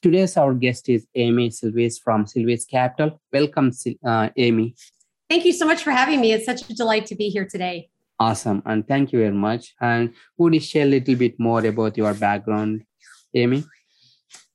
Today's our guest is Amy Sylvis from Sylvis Capital. Welcome, uh, Amy. Thank you so much for having me. It's such a delight to be here today. Awesome, and thank you very much. And would you share a little bit more about your background, Amy?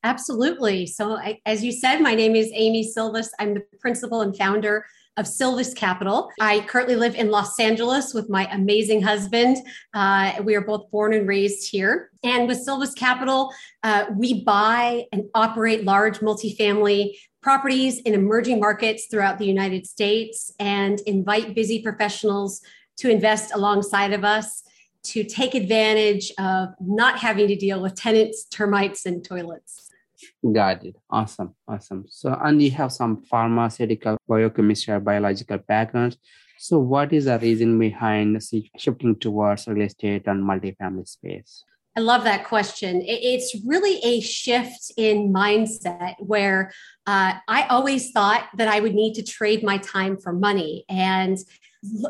Absolutely. So, I, as you said, my name is Amy Sylvis. I'm the principal and founder of Sylvis Capital. I currently live in Los Angeles with my amazing husband. Uh, we are both born and raised here. And with Sylvis Capital, uh, we buy and operate large multifamily properties in emerging markets throughout the United States and invite busy professionals to invest alongside of us to take advantage of not having to deal with tenants, termites, and toilets. Got it. Awesome. Awesome. So, and you have some pharmaceutical, biochemistry, biological backgrounds. So, what is the reason behind shifting towards real estate and multifamily space? I love that question. It's really a shift in mindset where uh, I always thought that I would need to trade my time for money. And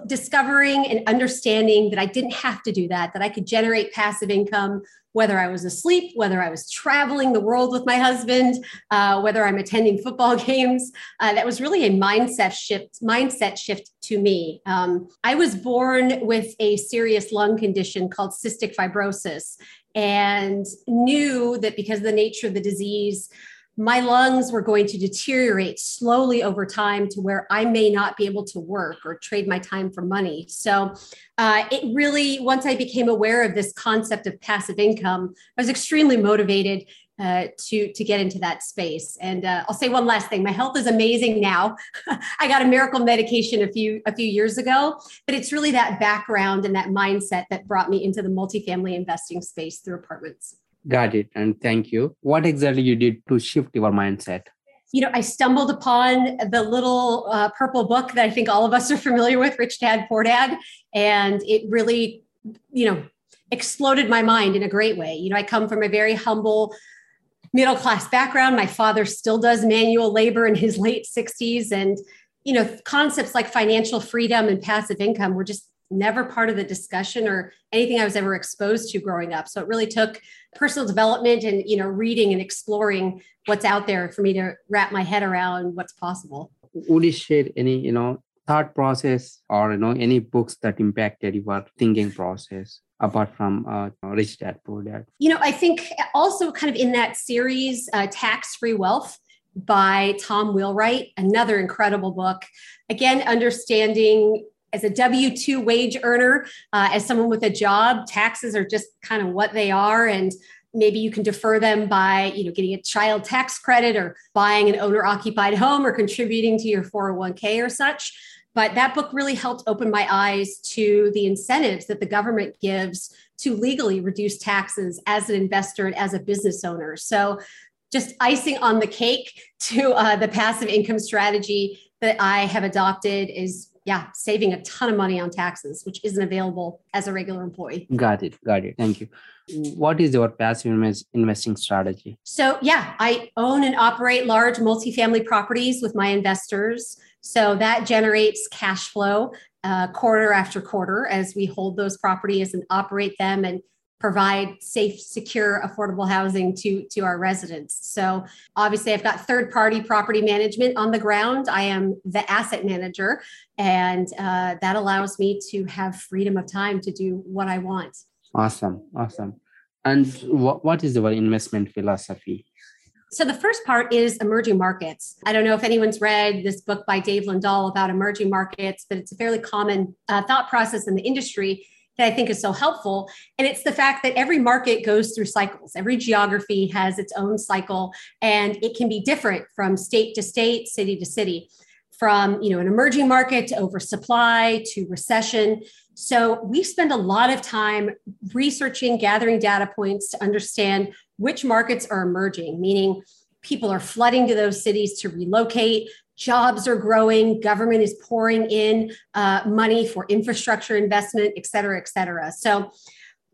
discovering and understanding that I didn't have to do that, that I could generate passive income, whether I was asleep, whether I was traveling the world with my husband, uh, whether I'm attending football games. Uh, that was really a mindset shift. Mindset shift to me. Um, I was born with a serious lung condition called cystic fibrosis, and knew that because of the nature of the disease my lungs were going to deteriorate slowly over time to where I may not be able to work or trade my time for money. So uh, it really, once I became aware of this concept of passive income, I was extremely motivated uh, to to get into that space. And uh, I'll say one last thing: my health is amazing now. I got a miracle medication a few a few years ago, but it's really that background and that mindset that brought me into the multifamily investing space through apartments. Got it. And thank you. What exactly you did to shift your mindset? You know, I stumbled upon the little uh, purple book that I think all of us are familiar with, Rich Dad Poor Dad, and it really, you know, exploded my mind in a great way. You know, I come from a very humble middle class background. My father still does manual labor in his late 60s and you know, concepts like financial freedom and passive income were just never part of the discussion or anything I was ever exposed to growing up. So it really took personal development and you know reading and exploring what's out there for me to wrap my head around what's possible. Would you share any you know thought process or you know any books that impacted your thinking process? apart from uh, Rich Dad Poor Dad? You know, I think also kind of in that series, uh, Tax Free Wealth by Tom Wheelwright, another incredible book. Again, understanding as a W 2 wage earner, uh, as someone with a job, taxes are just kind of what they are. And maybe you can defer them by you know getting a child tax credit or buying an owner occupied home or contributing to your 401k or such but that book really helped open my eyes to the incentives that the government gives to legally reduce taxes as an investor and as a business owner so just icing on the cake to uh, the passive income strategy that i have adopted is yeah, saving a ton of money on taxes, which isn't available as a regular employee. Got it. Got it. Thank you. What is your passive investing strategy? So, yeah, I own and operate large multifamily properties with my investors. So that generates cash flow uh, quarter after quarter as we hold those properties and operate them and provide safe, secure, affordable housing to, to our residents. So obviously I've got third party property management on the ground. I am the asset manager and uh, that allows me to have freedom of time to do what I want. Awesome. Awesome. And what, what is our investment philosophy? So the first part is emerging markets. I don't know if anyone's read this book by Dave Lindahl about emerging markets, but it's a fairly common uh, thought process in the industry that I think is so helpful. And it's the fact that every market goes through cycles. Every geography has its own cycle, and it can be different from state to state, city to city. from you know an emerging market to oversupply to recession. So we spend a lot of time researching, gathering data points to understand which markets are emerging, meaning people are flooding to those cities to relocate jobs are growing government is pouring in uh, money for infrastructure investment et cetera et cetera. So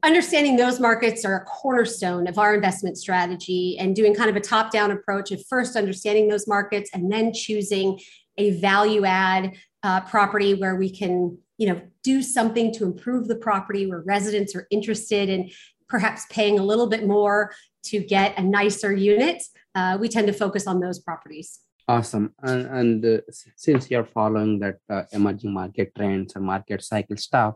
understanding those markets are a cornerstone of our investment strategy and doing kind of a top down approach of first understanding those markets and then choosing a value add uh, property where we can you know do something to improve the property where residents are interested in perhaps paying a little bit more to get a nicer unit. Uh, we tend to focus on those properties Awesome. And, and uh, since you're following that uh, emerging market trends and market cycle stuff,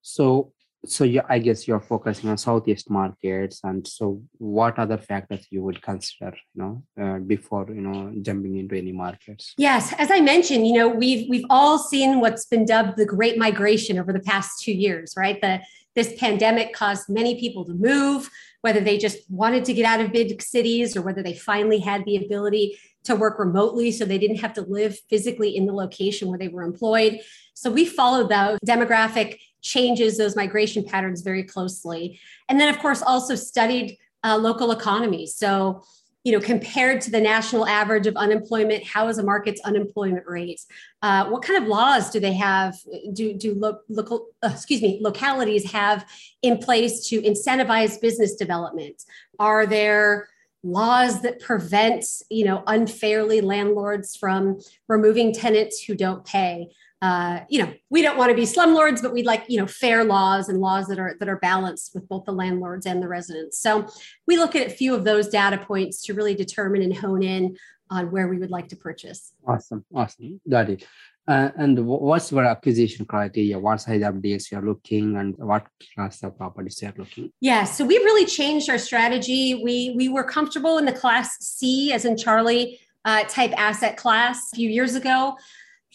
so so yeah, I guess you're focusing on Southeast markets. And so, what other factors you would consider, you know, uh, before you know jumping into any markets? Yes, as I mentioned, you know, we've we've all seen what's been dubbed the Great Migration over the past two years, right? The this pandemic caused many people to move, whether they just wanted to get out of big cities or whether they finally had the ability to work remotely so they didn't have to live physically in the location where they were employed. So we followed those demographic changes, those migration patterns very closely. And then, of course, also studied uh, local economies. So you know, compared to the national average of unemployment, how is a market's unemployment rate? Uh, what kind of laws do they have? Do do lo- local, uh, excuse me, localities have in place to incentivize business development? Are there laws that prevent, you know, unfairly landlords from removing tenants who don't pay? uh, you know, we don't want to be slumlords, but we'd like, you know, fair laws and laws that are that are balanced with both the landlords and the residents. So we look at a few of those data points to really determine and hone in on where we would like to purchase. Awesome, awesome, got it. Uh, and what's your acquisition criteria? What size of deals you're looking, and what class of properties you're looking? Yeah, so we've really changed our strategy. We we were comfortable in the Class C, as in Charlie, uh, type asset class a few years ago.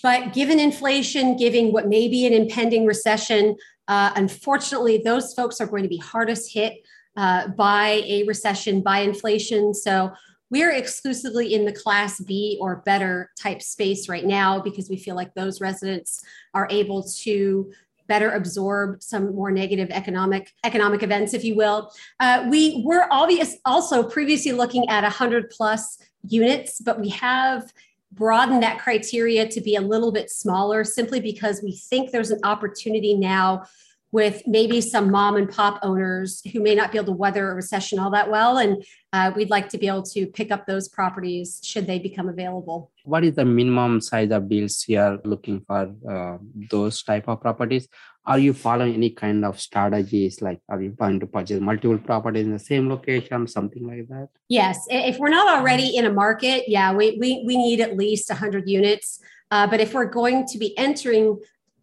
But given inflation, given what may be an impending recession, uh, unfortunately, those folks are going to be hardest hit uh, by a recession, by inflation. So we're exclusively in the class B or better type space right now because we feel like those residents are able to better absorb some more negative economic economic events, if you will. Uh, we were obvious also previously looking at 100 plus units, but we have broaden that criteria to be a little bit smaller simply because we think there's an opportunity now with maybe some mom and pop owners who may not be able to weather a recession all that well. And uh, we'd like to be able to pick up those properties should they become available. What is the minimum size of deals you are looking for uh, those type of properties? Are you following any kind of strategies? Like, are you planning to purchase multiple properties in the same location, something like that? Yes. If we're not already in a market, yeah, we, we, we need at least 100 units. Uh, but if we're going to be entering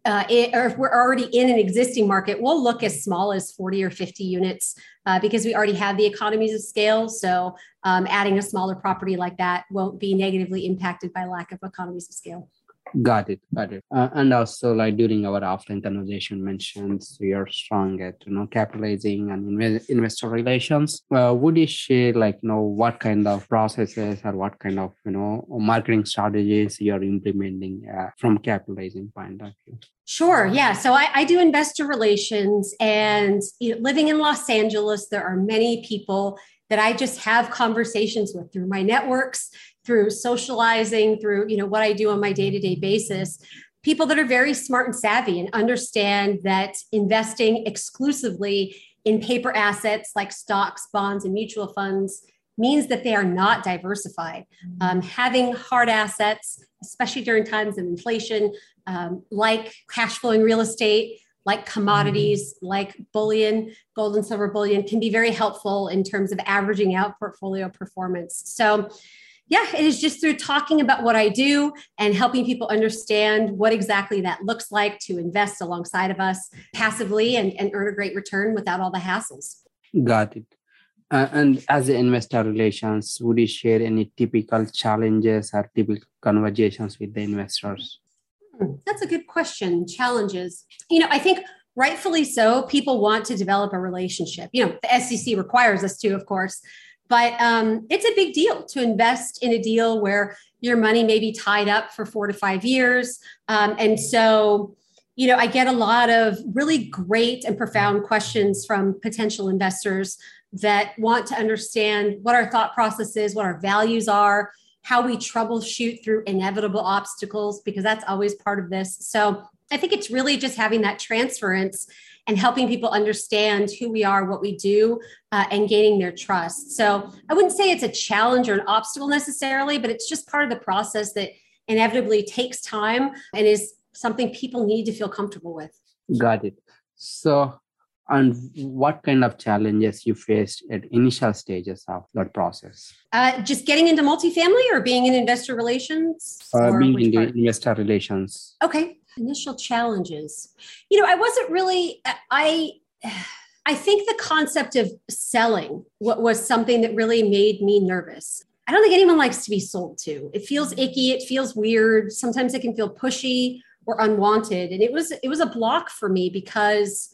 uh, it, or if we're already in an existing market, we'll look as small as 40 or 50 units uh, because we already have the economies of scale. So um, adding a smaller property like that won't be negatively impacted by lack of economies of scale. Got it, got it. Uh, and also, like during our offline conversation, mentions are strong at you know capitalizing and inv- investor relations. Uh, would you share like you know what kind of processes or what kind of you know marketing strategies you are implementing uh, from capitalizing point of view? Sure. Yeah. So I, I do investor relations, and you know, living in Los Angeles, there are many people that I just have conversations with through my networks through socializing, through you know what I do on my day-to-day basis, people that are very smart and savvy and understand that investing exclusively in paper assets like stocks, bonds, and mutual funds means that they are not diversified. Mm-hmm. Um, having hard assets, especially during times of inflation, um, like cash flowing real estate, like commodities, mm-hmm. like bullion, gold and silver bullion, can be very helpful in terms of averaging out portfolio performance. So, yeah, it is just through talking about what I do and helping people understand what exactly that looks like to invest alongside of us passively and, and earn a great return without all the hassles. Got it. Uh, and as an investor relations, would you share any typical challenges or typical conversations with the investors? Hmm, that's a good question. Challenges. You know, I think rightfully so, people want to develop a relationship. You know, the SEC requires us to, of course, but um, it's a big deal to invest in a deal where your money may be tied up for four to five years. Um, and so, you know, I get a lot of really great and profound questions from potential investors that want to understand what our thought process is, what our values are, how we troubleshoot through inevitable obstacles, because that's always part of this. So I think it's really just having that transference and helping people understand who we are, what we do, uh, and gaining their trust. So I wouldn't say it's a challenge or an obstacle necessarily, but it's just part of the process that inevitably takes time and is something people need to feel comfortable with. Got it. So, and what kind of challenges you faced at initial stages of that process? Uh, just getting into multifamily or being in investor relations? Uh, being in investor relations. Okay initial challenges. You know i wasn't really i i think the concept of selling was something that really made me nervous. I don't think anyone likes to be sold to. It feels icky it feels weird. Sometimes it can feel pushy or unwanted. And it was it was a block for me because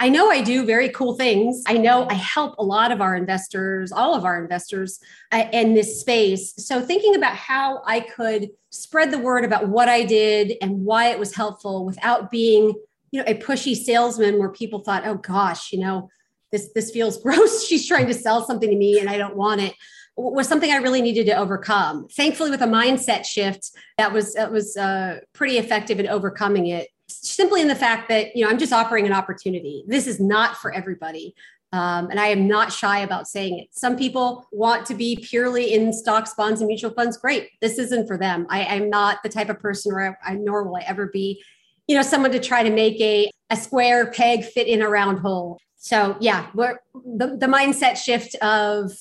I know I do very cool things. I know I help a lot of our investors, all of our investors uh, in this space. So, thinking about how I could spread the word about what I did and why it was helpful without being, you know, a pushy salesman where people thought, "Oh gosh, you know, this this feels gross. She's trying to sell something to me and I don't want it." was something I really needed to overcome. Thankfully, with a mindset shift, that was that was uh, pretty effective in overcoming it simply in the fact that you know i'm just offering an opportunity. This is not for everybody. Um, and i am not shy about saying it. Some people want to be purely in stocks bonds and mutual funds. Great. This isn't for them. I, am not the type of person or I, nor will i ever be you know someone to try to make a, a square peg fit in a round hole. So yeah we're the, the mindset shift of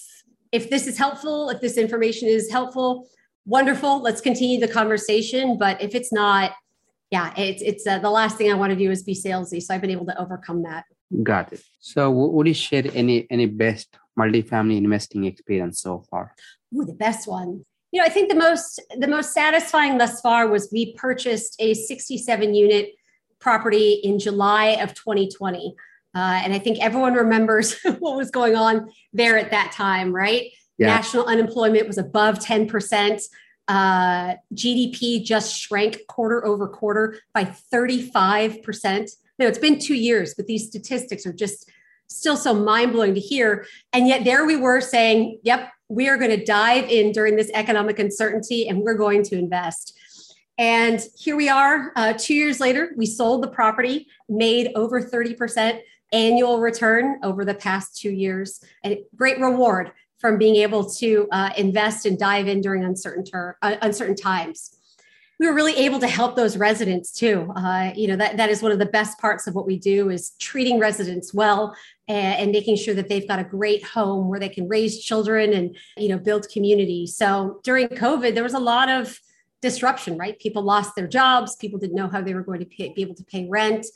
if this is helpful if this information is helpful wonderful. Let's continue the conversation. But if it's not yeah, it's it's uh, the last thing I want to do is be salesy. So I've been able to overcome that. Got it. So would you share any any best multifamily investing experience so far? Ooh, the best one. You know, I think the most the most satisfying thus far was we purchased a 67 unit property in July of 2020. Uh, and I think everyone remembers what was going on there at that time, right? Yeah. National unemployment was above 10%. Uh, GDP just shrank quarter over quarter by 35%. Now, it's been two years, but these statistics are just still so mind blowing to hear. And yet, there we were saying, yep, we are going to dive in during this economic uncertainty and we're going to invest. And here we are, uh, two years later, we sold the property, made over 30% annual return over the past two years, and great reward from being able to uh, invest and dive in during uncertain ter- uh, uncertain times. We were really able to help those residents too. Uh, you know that that is one of the best parts of what we do is treating residents well and, and, making sure that they've got a great home where they can raise children and you know build community. So during COVID, there was a lot of disruption. Right, people lost their jobs. People didn't know how they were going to pay, be able to pay rent.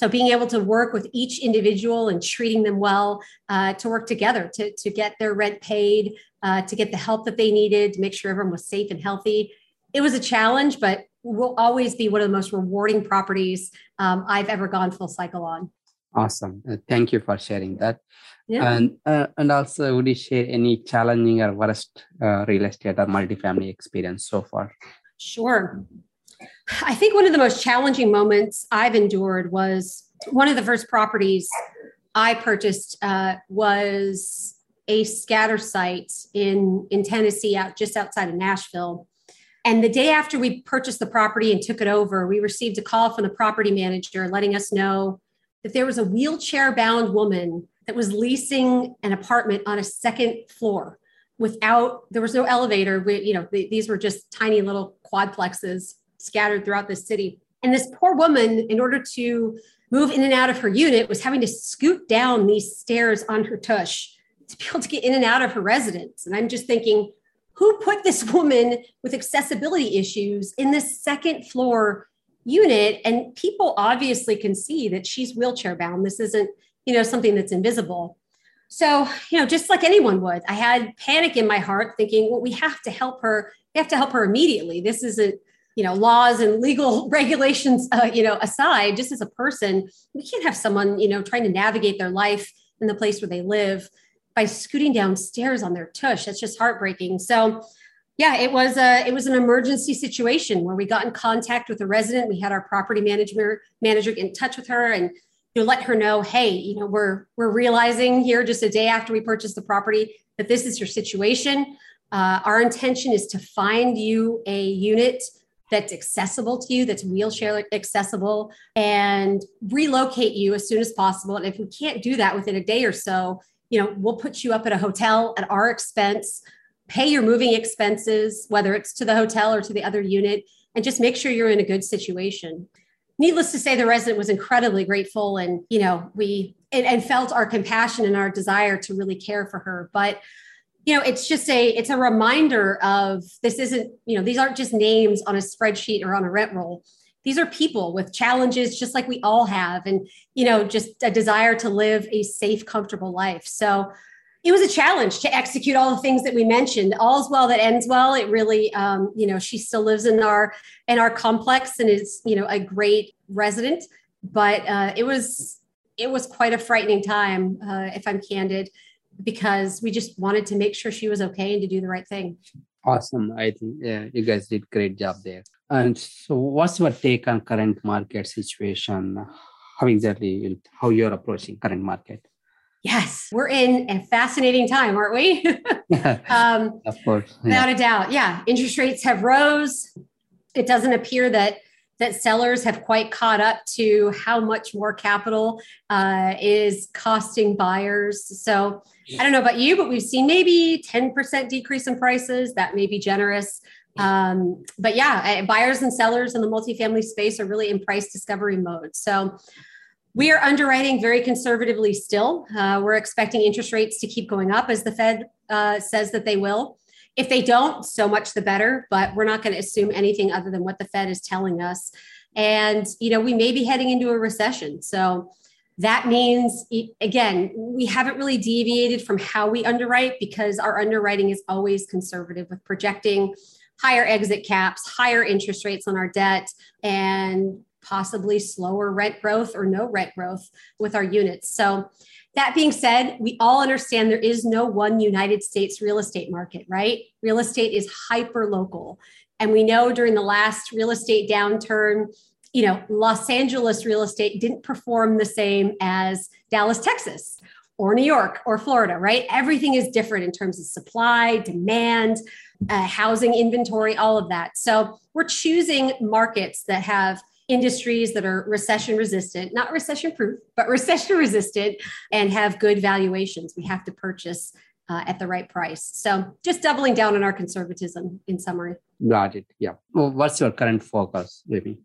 So being able to work with each individual and treating them well uh, to work together to, to get their rent paid, uh, to get the help that they needed, to make sure everyone was safe and healthy. It was a challenge, but will always be one of the most rewarding properties um, I've ever gone full cycle on. Awesome. Uh, thank you for sharing that. Yeah. And uh, and also, would you share any challenging or worst uh, real estate or multifamily experience so far? Sure. I think one of the most challenging moments I've endured was one of the first properties I purchased uh, was a scatter site in in Tennessee, out just outside of Nashville. And the day after we purchased the property and took it over, we received a call from the property manager letting us know that there was a wheelchair bound woman that was leasing an apartment on a second floor without there was no elevator we, you know these were just tiny little quadplexes scattered throughout the city. And this poor woman, in order to move in and out of her unit, was having to scoot down these stairs on her tush to be able to get in and out of her residence. And I'm just thinking, who put this woman with accessibility issues in this second floor unit? And people obviously can see that she's wheelchair bound. This isn't, you know, something that's invisible. So, you know, just like anyone would, I had panic in my heart thinking, well, we have to help her. We have to help her immediately. This isn't you know laws and legal regulations uh, you know aside just as a person we can't have someone you know trying to navigate their life in the place where they live by scooting downstairs on their tush that's just heartbreaking so Yeah, it was a it was an emergency situation where we got in contact with a resident. We had our property manager manager get in touch with her and you know, let her know, hey, you know, we're we're realizing here just a day after we purchased the property that this is your situation. Uh, our intention is to find you a unit that's accessible to you, that's wheelchair accessible, and relocate you as soon as possible. And if we can't do that within a day or so, you know, we'll put you up at a hotel at our expense, pay your moving expenses, whether it's to the hotel or to the other unit, and just make sure you're in a good situation. Needless to say, the resident was incredibly grateful, and you know, we and, and felt our compassion and our desire to really care for her. But you know it's just a it's a reminder of this isn't you know these aren't just names on a spreadsheet or on a rent roll. These are people with challenges just like we all have and you know just a desire to live a safe comfortable life. So it was a challenge to execute all the things that we mentioned. All's well that ends well. It really um, you know she still lives in our in our complex and is you know a great resident. But uh, it was it was quite a frightening time uh, if i'm candid because we just wanted to make sure she was okay and to do the right thing. Awesome. I think yeah, you guys did great job there. And so what's your take on current market situation? How exactly how you're approaching current market? Yes, we're in a fascinating time, aren't we? um, of course. Without a doubt. Yeah. Interest rates have rose. It doesn't appear that that sellers have quite caught up to how much more capital uh, is costing buyers. So I don't know about you, but we've seen maybe 10% decrease in prices. That may be generous. Um, but yeah, buyers and sellers in the multifamily space are really in price discovery mode. So we are underwriting very conservatively still. Uh, we're expecting interest rates to keep going up as the Fed uh, says that they will. If they don't, so much the better, but we're not going to assume anything other than what the Fed is telling us. And, you know, we may be heading into a recession. So that means, again, we haven't really deviated from how we underwrite because our underwriting is always conservative with projecting higher exit caps, higher interest rates on our debt, and possibly slower rent growth or no rent growth with our units. So, that being said, we all understand there is no one United States real estate market, right? Real estate is hyper local. And we know during the last real estate downturn, you know, Los Angeles real estate didn't perform the same as Dallas, Texas, or New York or Florida, right? Everything is different in terms of supply, demand, uh, housing inventory, all of that. So we're choosing markets that have industries that are recession resistant, not recession proof, but recession resistant and have good valuations. We have to purchase uh, at the right price. So just doubling down on our conservatism in summary. Got it. Yeah. Well, what's your current focus, maybe?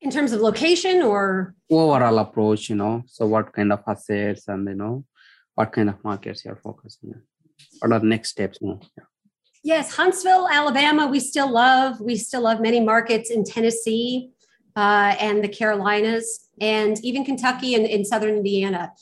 In terms of location or overall approach, you know, so what kind of assets and, you know, what kind of markets you're focusing on? What are the next steps? You know? yeah. Yes, Huntsville, Alabama, we still love. We still love many markets in Tennessee uh, and the Carolinas, and even Kentucky and in southern Indiana.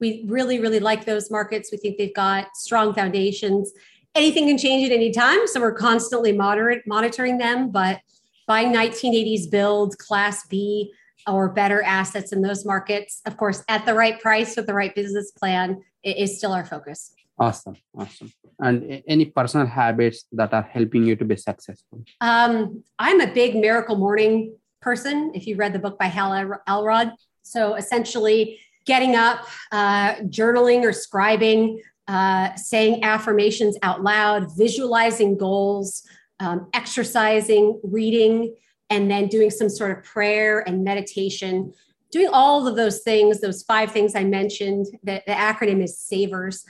We really, really like those markets. We think they've got strong foundations. Anything can change at any time, so we're constantly moderate, monitoring them. But buying 1980s build, Class B, or better assets in those markets, of course, at the right price with the right business plan, is still our focus. Awesome, awesome. And any personal habits that are helping you to be successful? Um, I'm a big miracle morning person. If you read the book by Hal Elrod, so essentially getting up, uh, journaling or scribing, uh, saying affirmations out loud, visualizing goals, um, exercising, reading, and then doing some sort of prayer and meditation. Doing all of those things, those five things I mentioned, the, the acronym is SAVERS,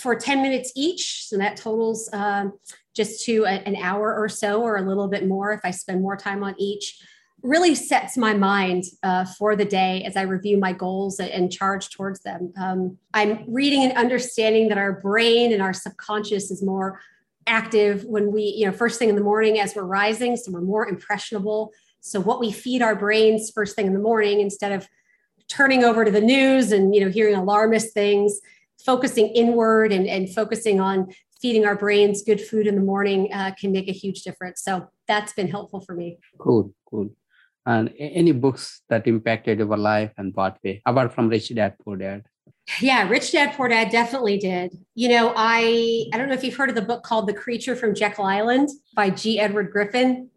for 10 minutes each. So that totals um, just to a, an hour or so, or a little bit more if I spend more time on each really sets my mind uh, for the day as I review my goals and charge towards them. Um, I'm reading and understanding that our brain and our subconscious is more active when we, you know, first thing in the morning as we're rising, so we're more impressionable. So what we feed our brains first thing in the morning instead of turning over to the news and you know hearing alarmist things, focusing inward and, and focusing on feeding our brains good food in the morning uh, can make a huge difference. So that's been helpful for me. Cool, cool and any books that impacted your life and what way apart from rich dad poor dad Yeah, Rich Dad Poor Dad definitely did. You know, I I don't know if you've heard of the book called The Creature from Jekyll Island by G. Edward Griffin.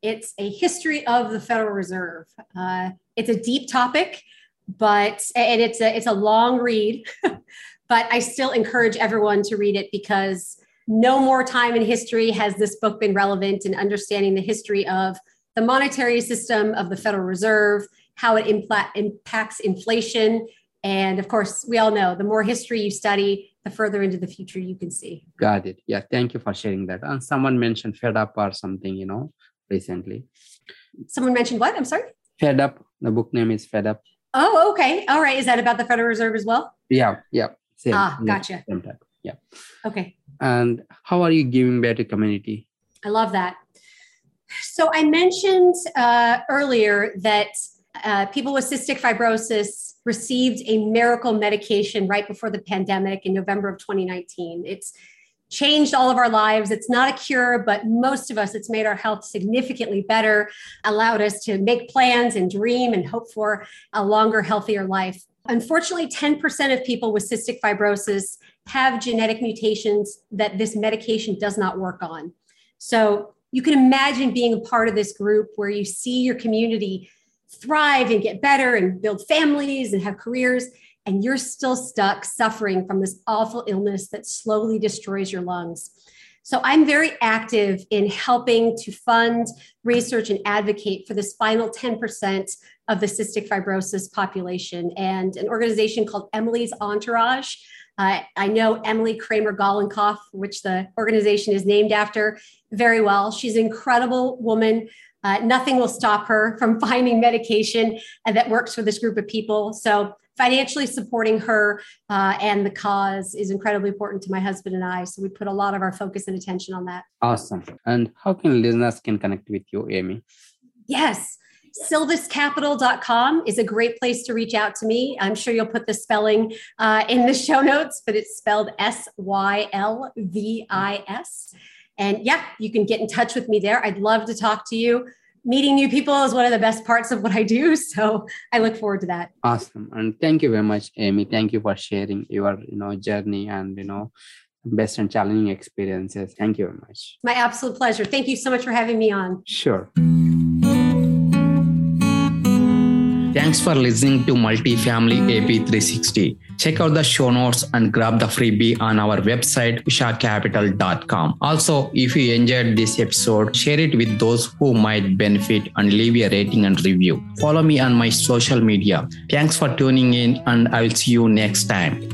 It's a history of the Federal Reserve. Uh, it's a deep topic, but and it's a it's a long read, but I still encourage everyone to read it because no more time in history has this book been relevant in understanding the history of the monetary system of the Federal Reserve, how it impacts inflation, and of course, we all know the more history you study, the further into the future you can see. Got it. Yeah. Thank you for sharing that. And someone mentioned Fed Up or something, you know, recently. Someone mentioned what? I'm sorry? Fed Up. The book name is Fed Up. Oh, okay. All right. Is that about the Federal Reserve as well? Yeah. Yeah. Same. Ah, gotcha. Same type. Yeah. Okay. And how are you giving back to community? I love that. So I mentioned uh, earlier that uh, people with cystic fibrosis received a miracle medication right before the pandemic in November of 2019. It's changed all of our lives. It's not a cure, but most of us, it's made our health significantly better, allowed us to make plans and dream and hope for a longer, healthier life. Unfortunately, 10% of people with cystic fibrosis have genetic mutations that this medication does not work on. So you can imagine being a part of this group where you see your community thrive and get better and build families and have careers and you're still stuck suffering from this awful illness that slowly destroys your lungs. So I'm very active in helping to fund research and advocate for this final 10% of the cystic fibrosis population and an organization called Emily's Entourage. Uh, I know Emily Kramer Golinkoff, which the organization is named after, very well. She's an incredible woman uh, nothing will stop her from finding medication that works for this group of people. So financially supporting her uh, and the cause is incredibly important to my husband and I. So we put a lot of our focus and attention on that. Awesome. And how can listeners can connect with you, Amy? Yes. Sylviscapital.com is a great place to reach out to me. I'm sure you'll put the spelling uh, in the show notes, but it's spelled S Y L V I S. And yeah, you can get in touch with me there. I'd love to talk to you. Meeting new people is one of the best parts of what I do. So I look forward to that. Awesome. And thank you very much, Amy. Thank you for sharing your, you know, journey and, you know, best and challenging experiences. Thank you very much. My absolute pleasure. Thank you so much for having me on. Sure. Thanks for listening to Multifamily AP360. Check out the show notes and grab the freebie on our website, ushacapital.com. Also, if you enjoyed this episode, share it with those who might benefit and leave a rating and review. Follow me on my social media. Thanks for tuning in, and I will see you next time.